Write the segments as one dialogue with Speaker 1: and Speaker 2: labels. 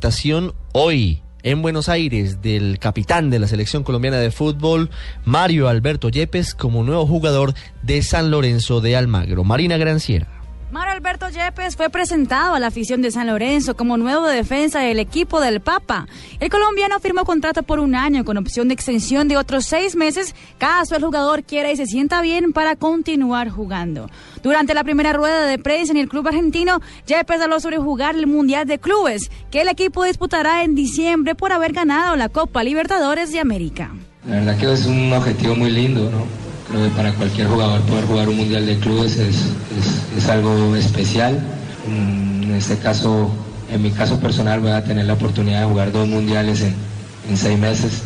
Speaker 1: Presentación hoy en Buenos Aires del capitán de la selección colombiana de fútbol, Mario Alberto Yepes, como nuevo jugador de San Lorenzo de Almagro. Marina Granciera.
Speaker 2: Mario Alberto Yepes fue presentado a la afición de San Lorenzo como nuevo defensa del equipo del Papa. El colombiano firmó contrato por un año con opción de extensión de otros seis meses caso el jugador quiera y se sienta bien para continuar jugando. Durante la primera rueda de prensa en el club argentino, Yepes habló sobre jugar el Mundial de Clubes, que el equipo disputará en diciembre por haber ganado la Copa Libertadores de América.
Speaker 3: La verdad que es un objetivo muy lindo, ¿no? Creo que para cualquier jugador poder jugar un mundial de clubes es, es, es algo especial. Mm, En este caso, en mi caso personal, voy a tener la oportunidad de jugar dos mundiales en, en seis meses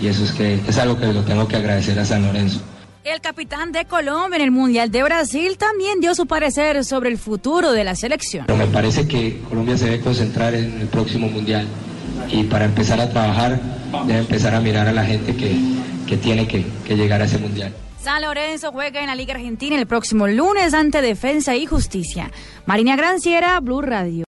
Speaker 3: y eso es, que, es algo que lo tengo que agradecer a San Lorenzo.
Speaker 2: El capitán de Colombia en el Mundial de Brasil también dio su parecer sobre el futuro de la selección.
Speaker 3: Pero me parece que Colombia se debe concentrar en el próximo mundial y para empezar a trabajar debe empezar a mirar a la gente que, que tiene que, que llegar a ese mundial.
Speaker 2: San Lorenzo juega en la Liga Argentina el próximo lunes ante Defensa y Justicia. Marina Granciera, Blue Radio.